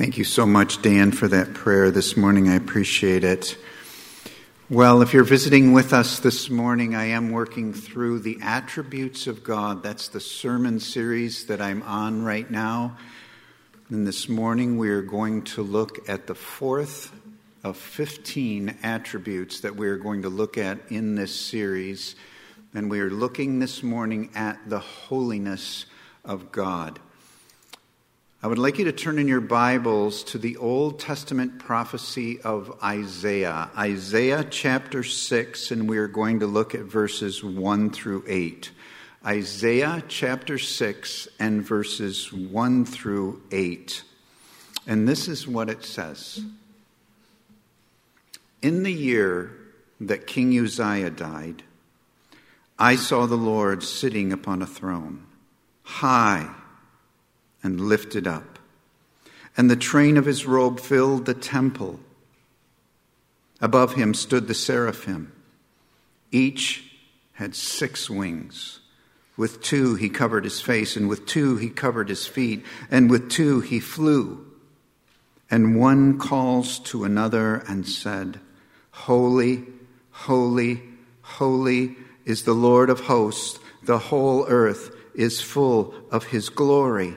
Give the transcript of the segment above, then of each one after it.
Thank you so much, Dan, for that prayer this morning. I appreciate it. Well, if you're visiting with us this morning, I am working through the attributes of God. That's the sermon series that I'm on right now. And this morning, we are going to look at the fourth of 15 attributes that we are going to look at in this series. And we are looking this morning at the holiness of God. I would like you to turn in your Bibles to the Old Testament prophecy of Isaiah, Isaiah chapter 6, and we are going to look at verses 1 through 8. Isaiah chapter 6 and verses 1 through 8. And this is what it says In the year that King Uzziah died, I saw the Lord sitting upon a throne, high and lifted up. And the train of his robe filled the temple. Above him stood the seraphim. Each had six wings. With two he covered his face, and with two he covered his feet, and with two he flew. And one calls to another and said, Holy, holy, holy is the Lord of hosts. The whole earth is full of his glory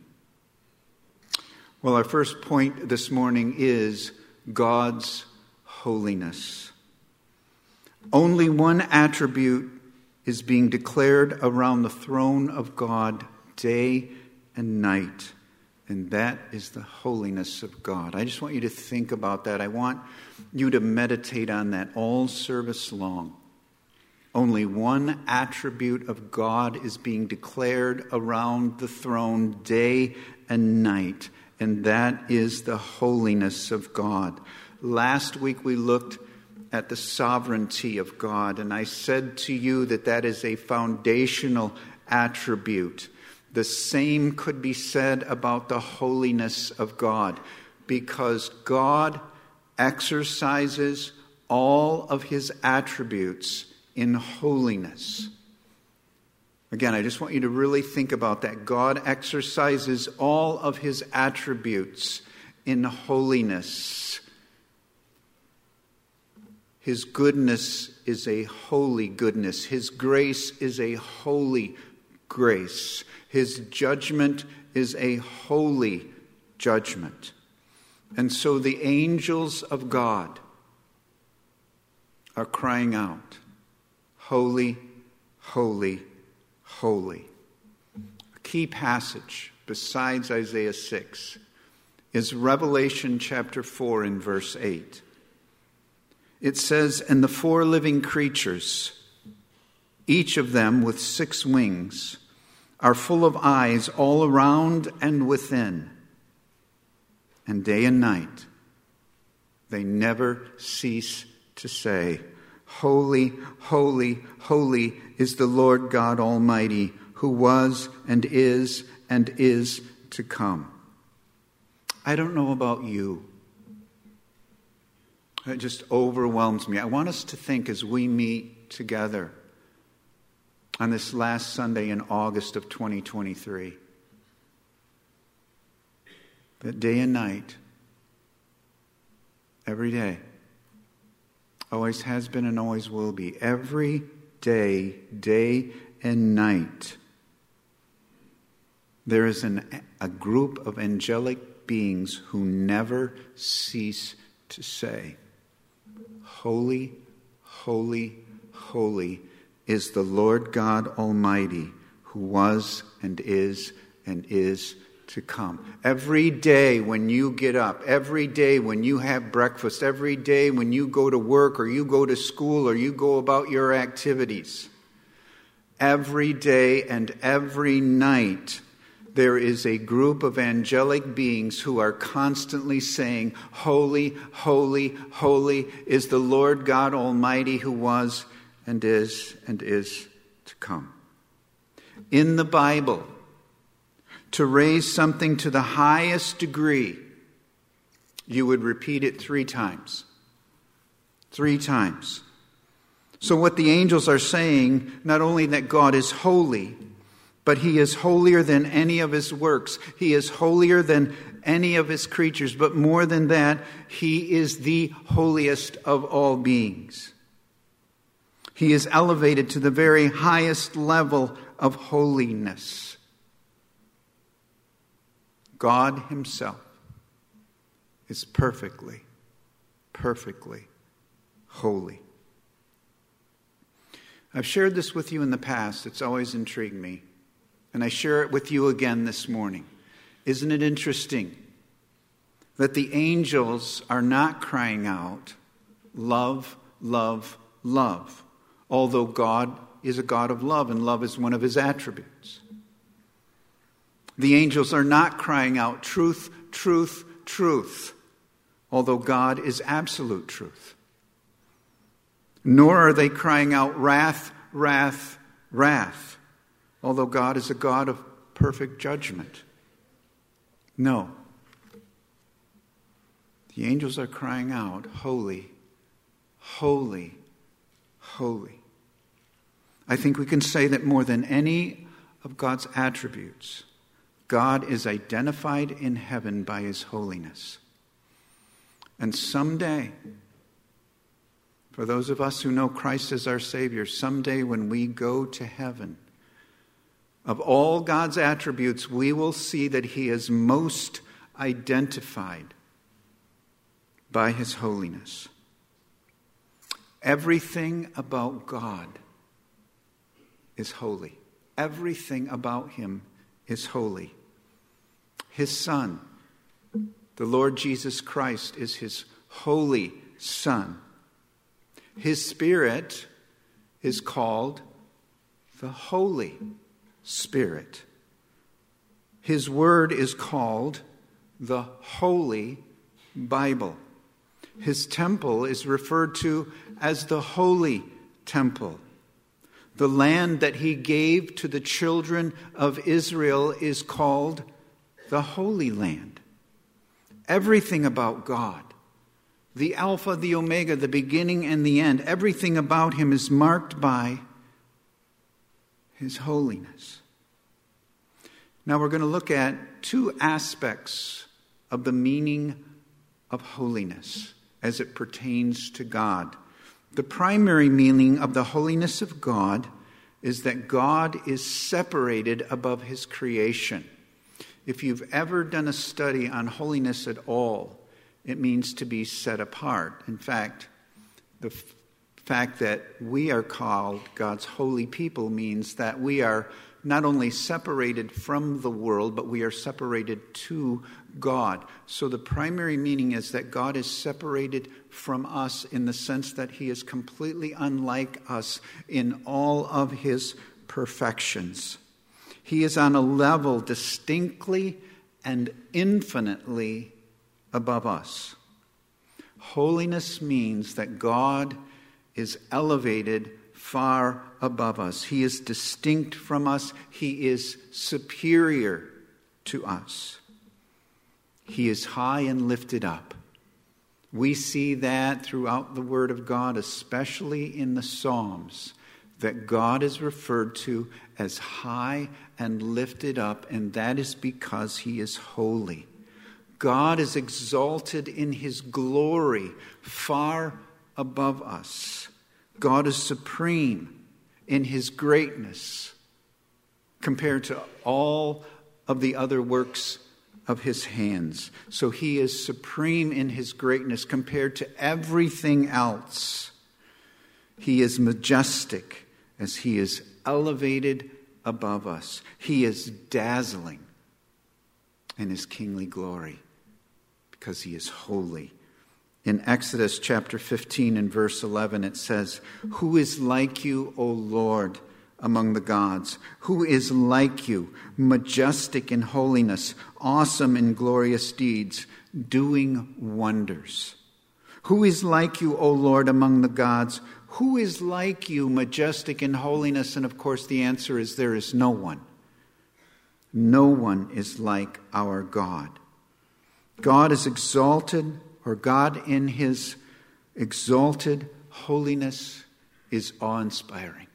Well, our first point this morning is God's holiness. Only one attribute is being declared around the throne of God day and night, and that is the holiness of God. I just want you to think about that. I want you to meditate on that all service long. Only one attribute of God is being declared around the throne day and night, and that is the holiness of God. Last week we looked at the sovereignty of God, and I said to you that that is a foundational attribute. The same could be said about the holiness of God, because God exercises all of his attributes in holiness. Again, I just want you to really think about that. God exercises all of his attributes in holiness. His goodness is a holy goodness. His grace is a holy grace. His judgment is a holy judgment. And so the angels of God are crying out, Holy, holy, holy. A key passage besides Isaiah 6 is Revelation chapter 4 and verse 8. It says, And the four living creatures, each of them with six wings, are full of eyes all around and within. And day and night, they never cease to say, Holy, holy, holy is the Lord God Almighty, who was and is and is to come. I don't know about you. It just overwhelms me. I want us to think as we meet together on this last Sunday in August of 2023 that day and night, every day, always has been and always will be, every day, day and night, there is an, a group of angelic beings who never cease to say, Holy, holy, holy is the Lord God Almighty, who was and is and is to come. Every day when you get up, every day when you have breakfast, every day when you go to work or you go to school or you go about your activities, every day and every night, there is a group of angelic beings who are constantly saying, Holy, holy, holy is the Lord God Almighty who was and is and is to come. In the Bible, to raise something to the highest degree, you would repeat it three times. Three times. So, what the angels are saying, not only that God is holy, but he is holier than any of his works. He is holier than any of his creatures. But more than that, he is the holiest of all beings. He is elevated to the very highest level of holiness. God Himself is perfectly, perfectly holy. I've shared this with you in the past. It's always intrigued me. And I share it with you again this morning. Isn't it interesting that the angels are not crying out, Love, love, love, although God is a God of love and love is one of his attributes? The angels are not crying out, Truth, truth, truth, although God is absolute truth. Nor are they crying out, Wrath, wrath, wrath although God is a God of perfect judgment. No. The angels are crying out, Holy, holy, holy. I think we can say that more than any of God's attributes, God is identified in heaven by his holiness. And someday, for those of us who know Christ as our Savior, someday when we go to heaven, of all God's attributes, we will see that He is most identified by His holiness. Everything about God is holy. Everything about Him is holy. His Son, the Lord Jesus Christ, is His holy Son. His Spirit is called the Holy Spirit. His word is called the Holy Bible. His temple is referred to as the Holy Temple. The land that he gave to the children of Israel is called the Holy Land. Everything about God, the Alpha, the Omega, the beginning and the end, everything about him is marked by his holiness. Now we're going to look at two aspects of the meaning of holiness as it pertains to God. The primary meaning of the holiness of God is that God is separated above his creation. If you've ever done a study on holiness at all, it means to be set apart. In fact, the fact that we are called God's holy people means that we are not only separated from the world, but we are separated to God. So the primary meaning is that God is separated from us in the sense that he is completely unlike us in all of his perfections. He is on a level distinctly and infinitely above us. Holiness means that God is elevated far above us. He is distinct from us. He is superior to us. He is high and lifted up. We see that throughout the Word of God, especially in the Psalms, that God is referred to as high and lifted up, and that is because He is holy. God is exalted in His glory far above us. God is supreme in his greatness compared to all of the other works of his hands. So he is supreme in his greatness compared to everything else. He is majestic as he is elevated above us. He is dazzling in his kingly glory because he is holy. In Exodus chapter 15 and verse 11, it says, Who is like you, O Lord? among the gods, who is like you, majestic in holiness, awesome in glorious deeds, doing wonders. Who is like you, O Lord, among the gods? Who is like you, majestic in holiness? And of course, the answer is there is no one. No one is like our God. God is exalted, or God in his exalted holiness is awe inspiring.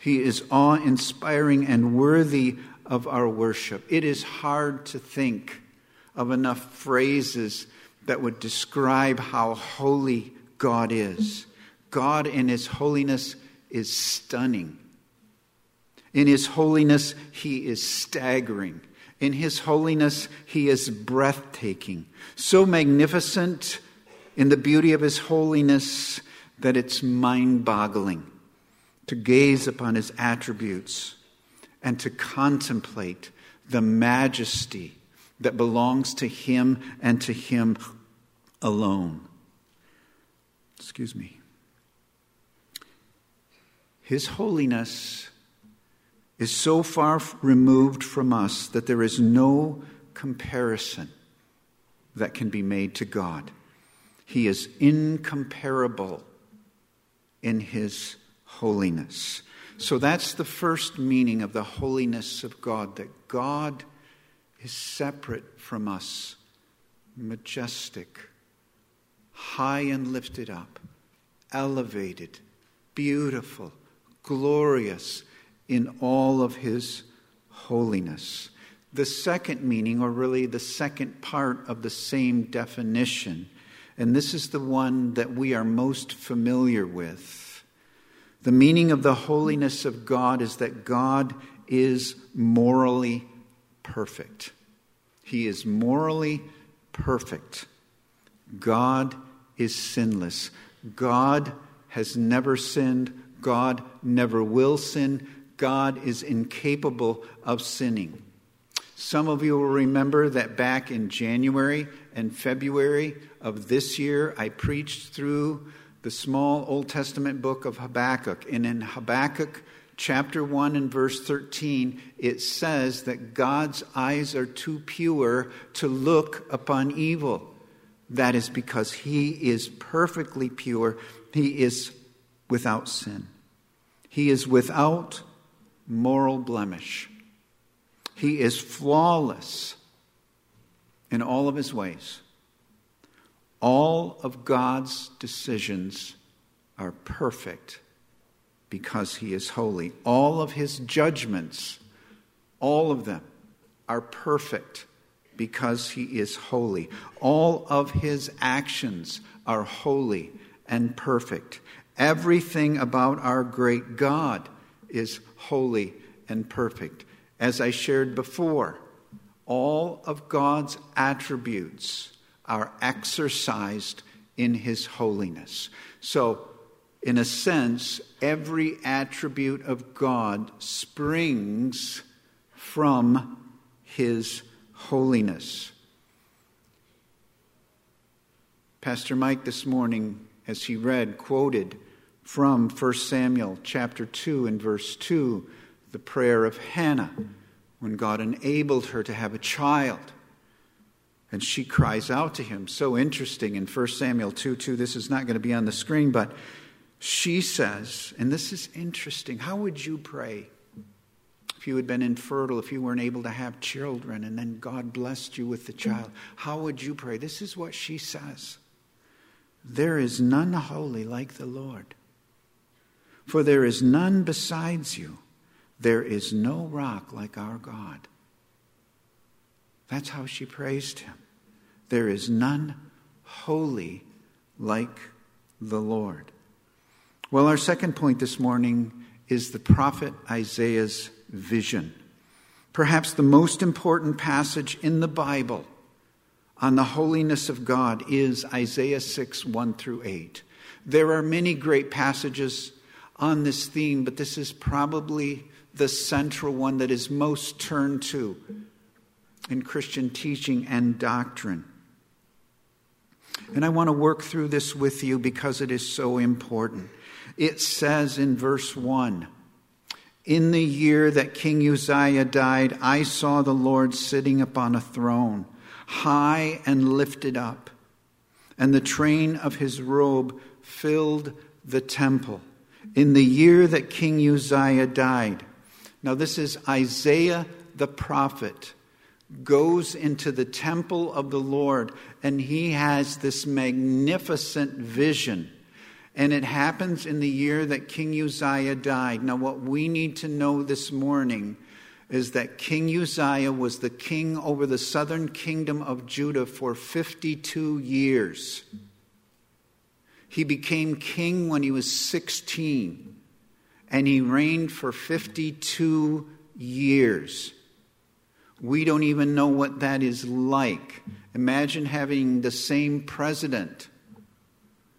He is awe inspiring and worthy of our worship. It is hard to think of enough phrases that would describe how holy God is. God in His holiness is stunning. In His holiness, He is staggering. In His holiness, He is breathtaking. So magnificent in the beauty of His holiness that it's mind boggling to gaze upon his attributes and to contemplate the majesty that belongs to him and to him alone. Excuse me. His holiness is so far removed from us that there is no comparison that can be made to God. He is incomparable in his holiness. So that's the first meaning of the holiness of God, that God is separate from us, majestic, high and lifted up, elevated, beautiful, glorious in all of his holiness. The second meaning, or really the second part of the same definition, and this is the one that we are most familiar with the meaning of the holiness of God is that God is morally perfect. He is morally perfect. God is sinless. God has never sinned. God never will sin. God is incapable of sinning. Some of you will remember that back in January and February of this year, I preached through the small Old Testament book of Habakkuk. And in Habakkuk chapter 1 and verse 13, it says that God's eyes are too pure to look upon evil. That is because he is perfectly pure, he is without sin, he is without moral blemish, he is flawless in all of his ways. All of God's decisions are perfect because He is holy. All of His judgments, all of them, are perfect because He is holy. All of His actions are holy and perfect. Everything about our great God is holy and perfect. As I shared before, all of God's attributes are exercised in his holiness. So, in a sense, every attribute of God springs from his holiness. Pastor Mike this morning, as he read, quoted from 1 Samuel chapter 2 and verse 2, the prayer of Hannah when God enabled her to have a child. And she cries out to him. So interesting in 1 Samuel 2 2. This is not going to be on the screen, but she says, and this is interesting. How would you pray if you had been infertile, if you weren't able to have children, and then God blessed you with the child? How would you pray? This is what she says There is none holy like the Lord, for there is none besides you. There is no rock like our God. That's how she praised him. There is none holy like the Lord. Well, our second point this morning is the prophet Isaiah's vision. Perhaps the most important passage in the Bible on the holiness of God is Isaiah 6 1 through 8. There are many great passages on this theme, but this is probably the central one that is most turned to in Christian teaching and doctrine. And I want to work through this with you because it is so important. It says in verse 1 In the year that King Uzziah died, I saw the Lord sitting upon a throne, high and lifted up, and the train of his robe filled the temple. In the year that King Uzziah died. Now, this is Isaiah the prophet goes into the temple of the Lord and he has this magnificent vision. And it happens in the year that King Uzziah died. Now, what we need to know this morning is that King Uzziah was the king over the southern kingdom of Judah for 52 years. He became king when he was 16, and he reigned for 52 years. We don't even know what that is like. Imagine having the same president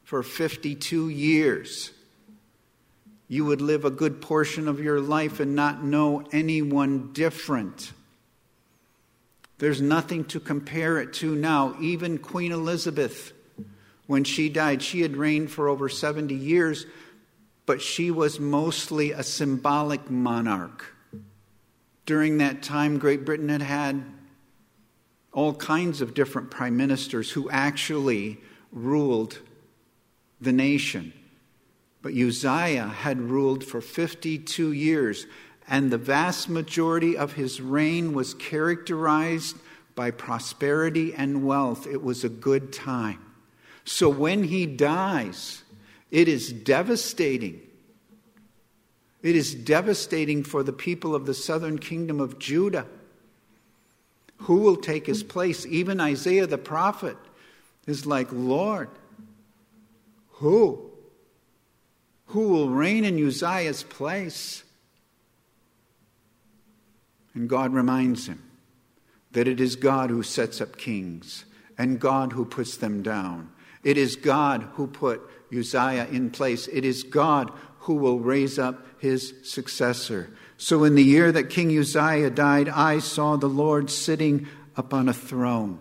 for 52 years. You would live a good portion of your life and not know anyone different. There's nothing to compare it to now. Even Queen Elizabeth, when she died, she had reigned for over 70 years, but she was mostly a symbolic monarch. During that time, Great Britain had had all kinds of different prime ministers who actually ruled the nation. But Uzziah had ruled for 52 years, and the vast majority of his reign was characterized by prosperity and wealth. It was a good time. So when he dies, it is devastating it is devastating for the people of the southern kingdom of Judah. Who will take his place? Even Isaiah the prophet is like, Lord, who? Who will reign in Uzziah's place? And God reminds him that it is God who sets up kings and God who puts them down. It is God who put Uzziah in place. It is God who will raise up his successor. So in the year that King Uzziah died, I saw the Lord sitting upon a throne,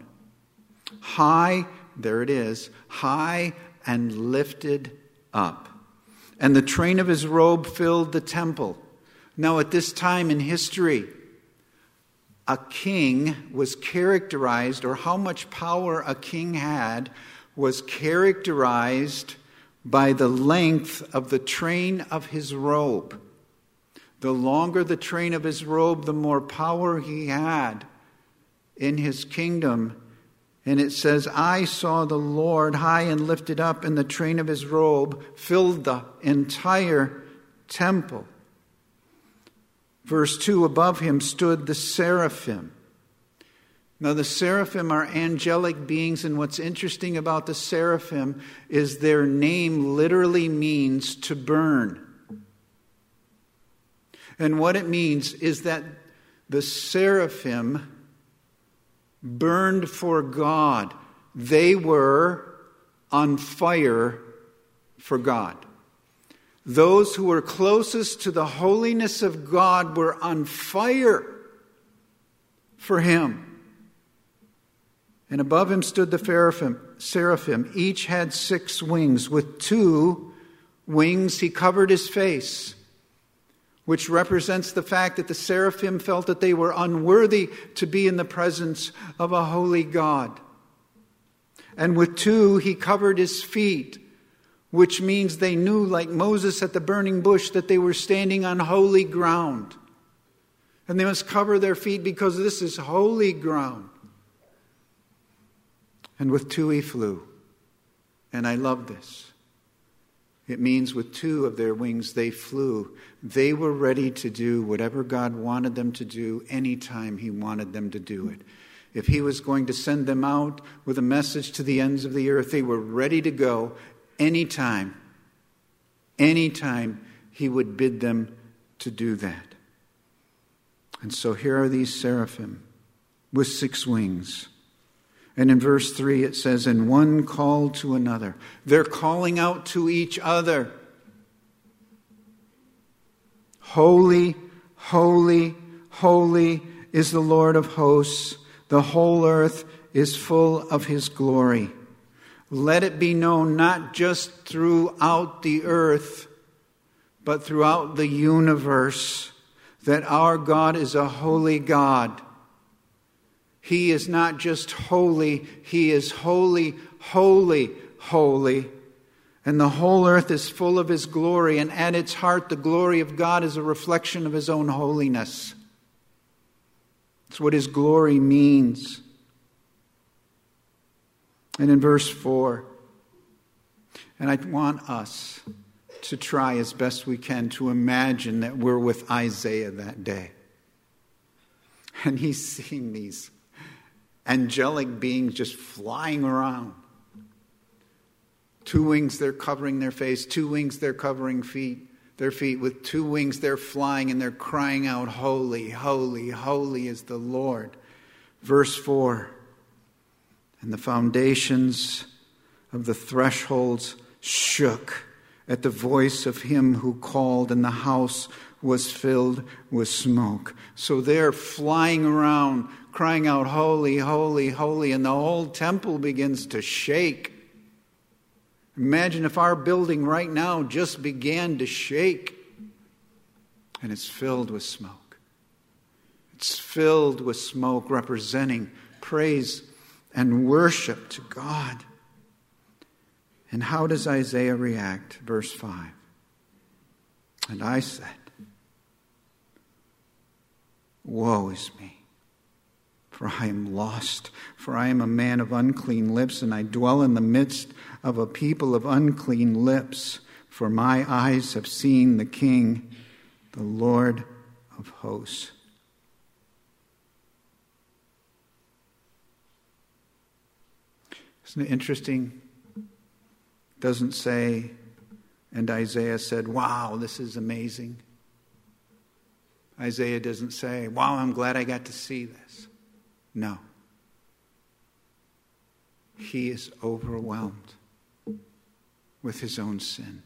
high, there it is, high and lifted up. And the train of his robe filled the temple. Now, at this time in history, a king was characterized, or how much power a king had, was characterized by the length of the train of his robe. The longer the train of his robe, the more power he had in his kingdom. And it says, I saw the Lord high and lifted up, and the train of his robe filled the entire temple. Verse 2 Above him stood the seraphim. Now, the seraphim are angelic beings, and what's interesting about the seraphim is their name literally means to burn. And what it means is that the seraphim burned for God, they were on fire for God. Those who were closest to the holiness of God were on fire for Him. And above him stood the seraphim. Each had six wings. With two wings, he covered his face, which represents the fact that the seraphim felt that they were unworthy to be in the presence of a holy God. And with two, he covered his feet, which means they knew, like Moses at the burning bush, that they were standing on holy ground. And they must cover their feet because this is holy ground. And with two he flew. And I love this. It means with two of their wings they flew. They were ready to do whatever God wanted them to do anytime He wanted them to do it. If He was going to send them out with a message to the ends of the earth, they were ready to go anytime. Anytime He would bid them to do that. And so here are these seraphim with six wings. And in verse 3, it says, And one called to another. They're calling out to each other Holy, holy, holy is the Lord of hosts. The whole earth is full of his glory. Let it be known not just throughout the earth, but throughout the universe that our God is a holy God. He is not just holy, He is holy, holy, holy. And the whole earth is full of His glory, and at its heart, the glory of God is a reflection of His own holiness. It's what His glory means. And in verse 4, and I want us to try as best we can to imagine that we're with Isaiah that day. And he's seeing these angelic beings just flying around. Two wings, they're covering their face. Two wings, they're covering feet, their feet. With two wings, they're flying and they're crying out, Holy, holy, holy is the Lord. Verse 4 And the foundations of the thresholds shook at the voice of him who called, and the house was filled with smoke. So they're flying around, crying out, Holy, holy, holy, and the whole temple begins to shake. Imagine if our building right now just began to shake and it's filled with smoke. It's filled with smoke representing praise and worship to God. And how does Isaiah react? Verse 5. And I said, Woe is me, for I am lost, for I am a man of unclean lips, and I dwell in the midst of a people of unclean lips, for my eyes have seen the King, the Lord of hosts. Isn't it interesting? doesn't say, and Isaiah said, Wow, this is amazing. Isaiah doesn't say, Wow, I'm glad I got to see this. No. He is overwhelmed with his own sin.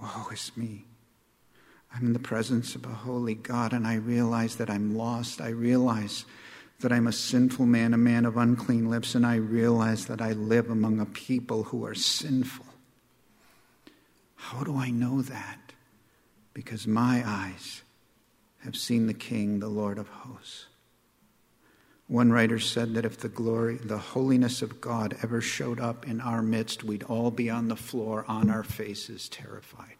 Woe is me. I'm in the presence of a holy God, and I realize that I'm lost. I realize that I'm a sinful man, a man of unclean lips, and I realize that I live among a people who are sinful. How do I know that? Because my eyes have seen the King, the Lord of hosts. One writer said that if the glory, the holiness of God ever showed up in our midst, we'd all be on the floor on our faces, terrified.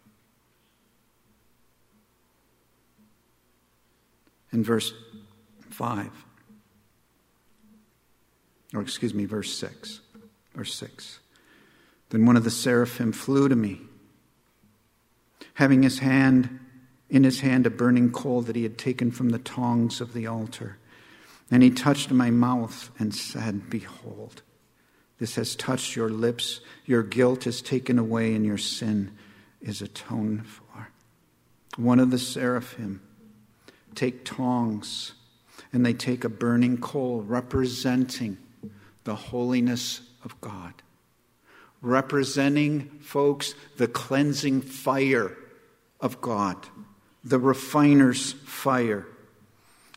In verse 5, or excuse me, verse 6. Verse 6. Then one of the seraphim flew to me, having his hand in his hand a burning coal that he had taken from the tongs of the altar. And he touched my mouth and said, Behold, this has touched your lips. Your guilt is taken away, and your sin is atoned for. One of the seraphim take tongs, and they take a burning coal representing the holiness of God, representing, folks, the cleansing fire of God, the refiner's fire.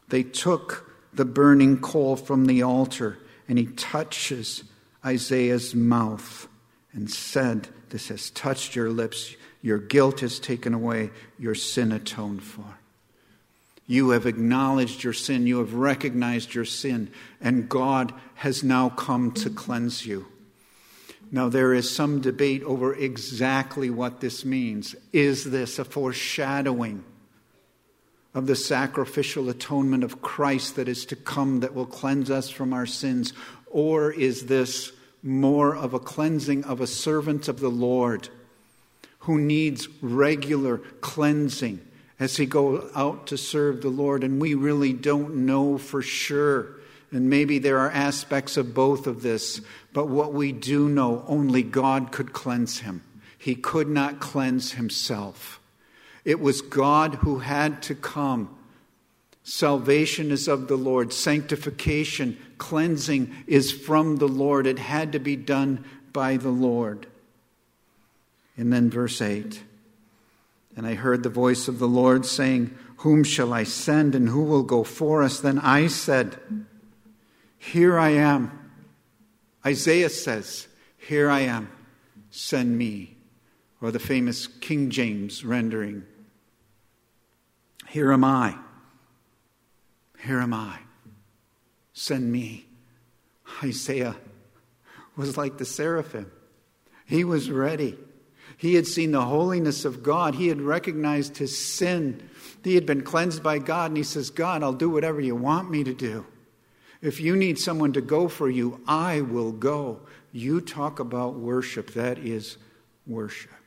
They took the burning coal from the altar, and he touches Isaiah's mouth and said, This has touched your lips. Your guilt is taken away, your sin atoned for. You have acknowledged your sin. You have recognized your sin. And God has now come to cleanse you. Now, there is some debate over exactly what this means. Is this a foreshadowing of the sacrificial atonement of Christ that is to come that will cleanse us from our sins? Or is this more of a cleansing of a servant of the Lord who needs regular cleansing? as he go out to serve the Lord, and we really don't know for sure. And maybe there are aspects of both of this, but what we do know, only God could cleanse him. He could not cleanse himself. It was God who had to come Salvation is of the Lord. Sanctification, cleansing is from the Lord. It had to be done by the Lord. And then verse 8 And I heard the voice of the Lord saying, Whom shall I send and who will go for us? Then I said, Here I am. Isaiah says, Here I am. Send me. Or the famous King James rendering, Here am I. Here am I. Send me. Isaiah was like the seraphim. He was ready. He had seen the holiness of God. He had recognized his sin. He had been cleansed by God. And he says, God, I'll do whatever you want me to do. If you need someone to go for you, I will go. You talk about worship. That is worship.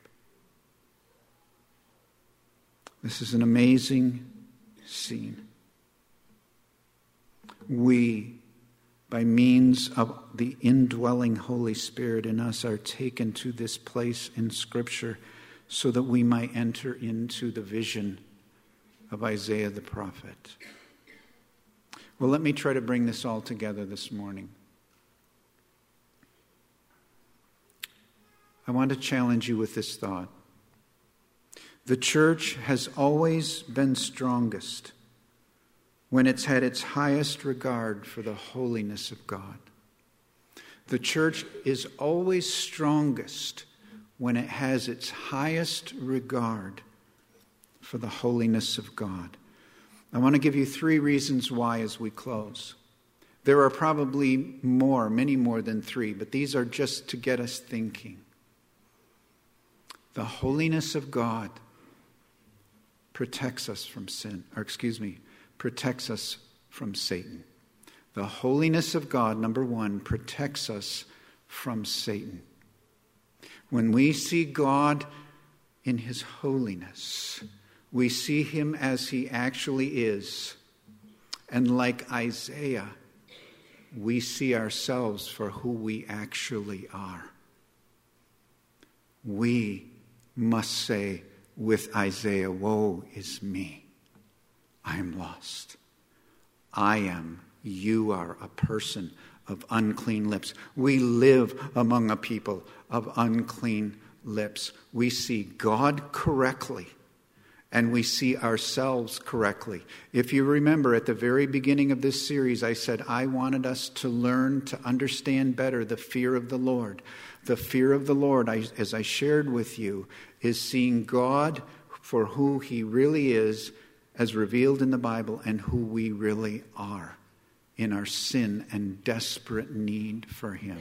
This is an amazing scene we, by means of the indwelling Holy Spirit in us, are taken to this place in Scripture so that we might enter into the vision of Isaiah the prophet. Well, let me try to bring this all together this morning. I want to challenge you with this thought. The church has always been strongest when it's had its highest regard for the holiness of God. The church is always strongest when it has its highest regard for the holiness of God. I want to give you three reasons why as we close. There are probably more, many more than three, but these are just to get us thinking. The holiness of God protects us from sin, or excuse me, protects us from Satan. The holiness of God, number one, protects us from Satan. When we see God in his holiness, we see him as he actually is. And like Isaiah, we see ourselves for who we actually are. We must say with Isaiah, Woe is me. I am lost. I am, you are a person of unclean lips. We live among a people of unclean lips. We see God correctly and we see ourselves correctly. If you remember at the very beginning of this series, I said I wanted us to learn to understand better the fear of the Lord. The fear of the Lord, I, as I shared with you, is seeing God for who He really is as revealed in the Bible and who we really are in our sin and desperate need for Him.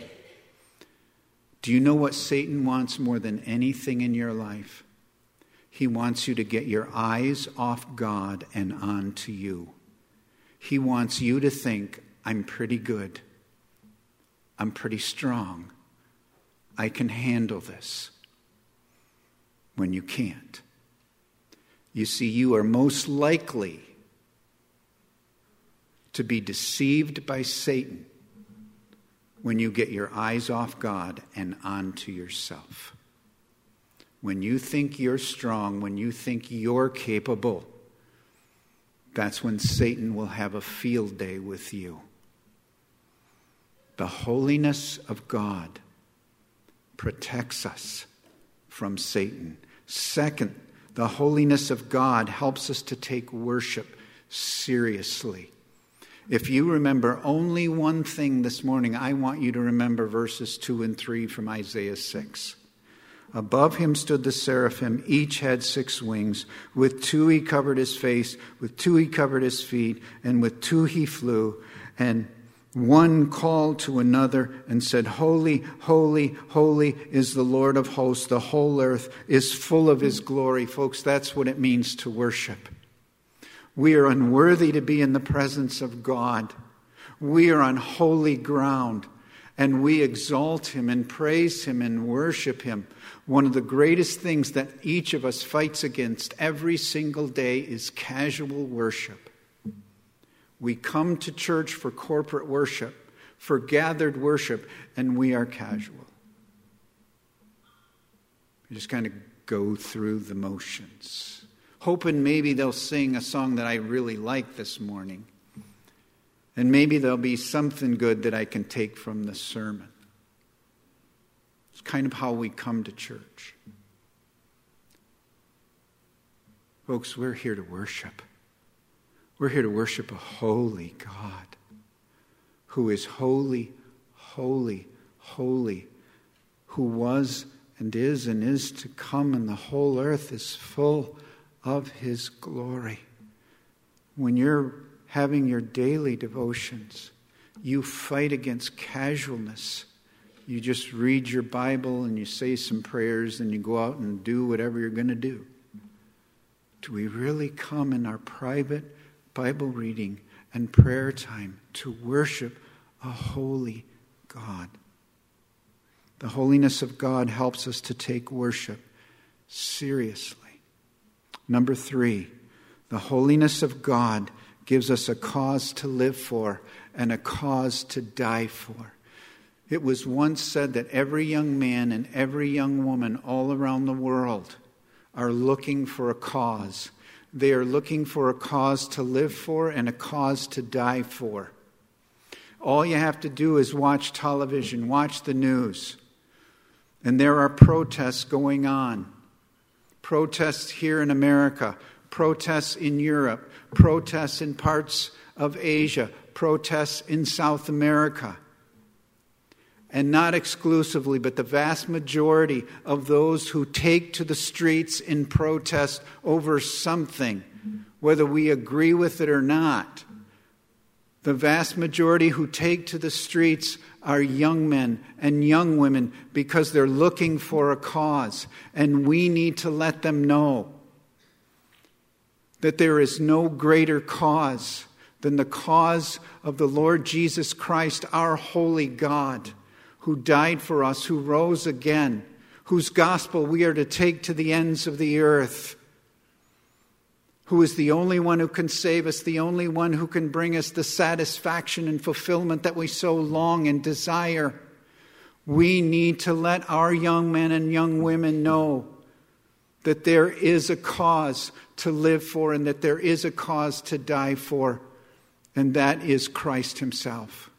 Do you know what Satan wants more than anything in your life? He wants you to get your eyes off God and onto you. He wants you to think, I'm pretty good. I'm pretty strong. I can handle this. When you can't. You see, you are most likely to be deceived by Satan when you get your eyes off God and onto yourself. When you think you're strong, when you think you're capable, that's when Satan will have a field day with you. The holiness of God protects us from Satan. Second, the holiness of God helps us to take worship seriously. If you remember only one thing this morning, I want you to remember verses 2 and 3 from Isaiah 6. Above him stood the seraphim, each had six wings. With two he covered his face, with two he covered his feet, and with two he flew. And one called to another and said, Holy, holy, holy is the Lord of hosts. The whole earth is full of his glory. Folks, that's what it means to worship. We are unworthy to be in the presence of God. We are on holy ground and we exalt him and praise him and worship him. One of the greatest things that each of us fights against every single day is casual worship. We come to church for corporate worship, for gathered worship, and we are casual. We just kind of go through the motions. hoping maybe they'll sing a song that I really like this morning. And maybe there'll be something good that I can take from the sermon. It's kind of how we come to church. Folks, we're here to worship. We're here to worship a holy God who is holy, holy, holy, who was and is and is to come, and the whole earth is full of his glory. When you're having your daily devotions, you fight against casualness. You just read your Bible and you say some prayers and you go out and do whatever you're going to do. Do we really come in our private Bible reading and prayer time to worship a holy God? The holiness of God helps us to take worship seriously. Number three, the holiness of God gives us a cause to live for and a cause to die for. It was once said that every young man and every young woman all around the world are looking for a cause. They are looking for a cause to live for and a cause to die for. All you have to do is watch television, watch the news, and there are protests going on. Protests here in America, protests in Europe, protests in parts of Asia, protests in South America and not exclusively, but the vast majority of those who take to the streets in protest over something, whether we agree with it or not, the vast majority who take to the streets are young men and young women because they're looking for a cause. And we need to let them know that there is no greater cause than the cause of the Lord Jesus Christ, our holy God who died for us, who rose again, whose gospel we are to take to the ends of the earth, who is the only one who can save us, the only one who can bring us the satisfaction and fulfillment that we so long and desire. We need to let our young men and young women know that there is a cause to live for and that there is a cause to die for, and that is Christ Himself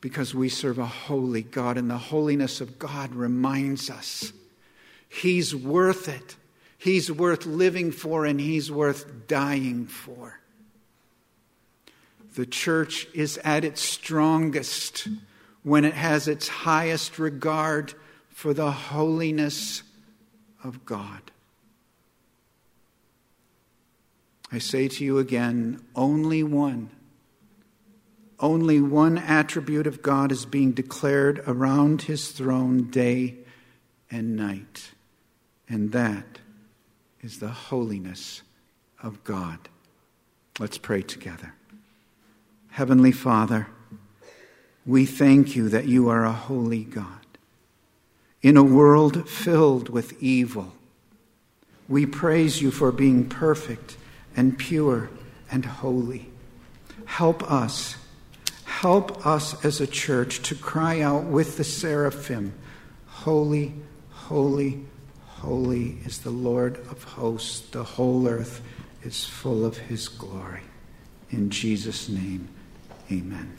because we serve a holy God, and the holiness of God reminds us He's worth it. He's worth living for, and He's worth dying for. The church is at its strongest when it has its highest regard for the holiness of God. I say to you again only one only one attribute of God is being declared around his throne day and night, and that is the holiness of God. Let's pray together. Heavenly Father, we thank you that you are a holy God. In a world filled with evil, we praise you for being perfect and pure and holy. Help us help us as a church to cry out with the seraphim Holy, holy, holy is the Lord of hosts. The whole earth is full of his glory. In Jesus' name, amen.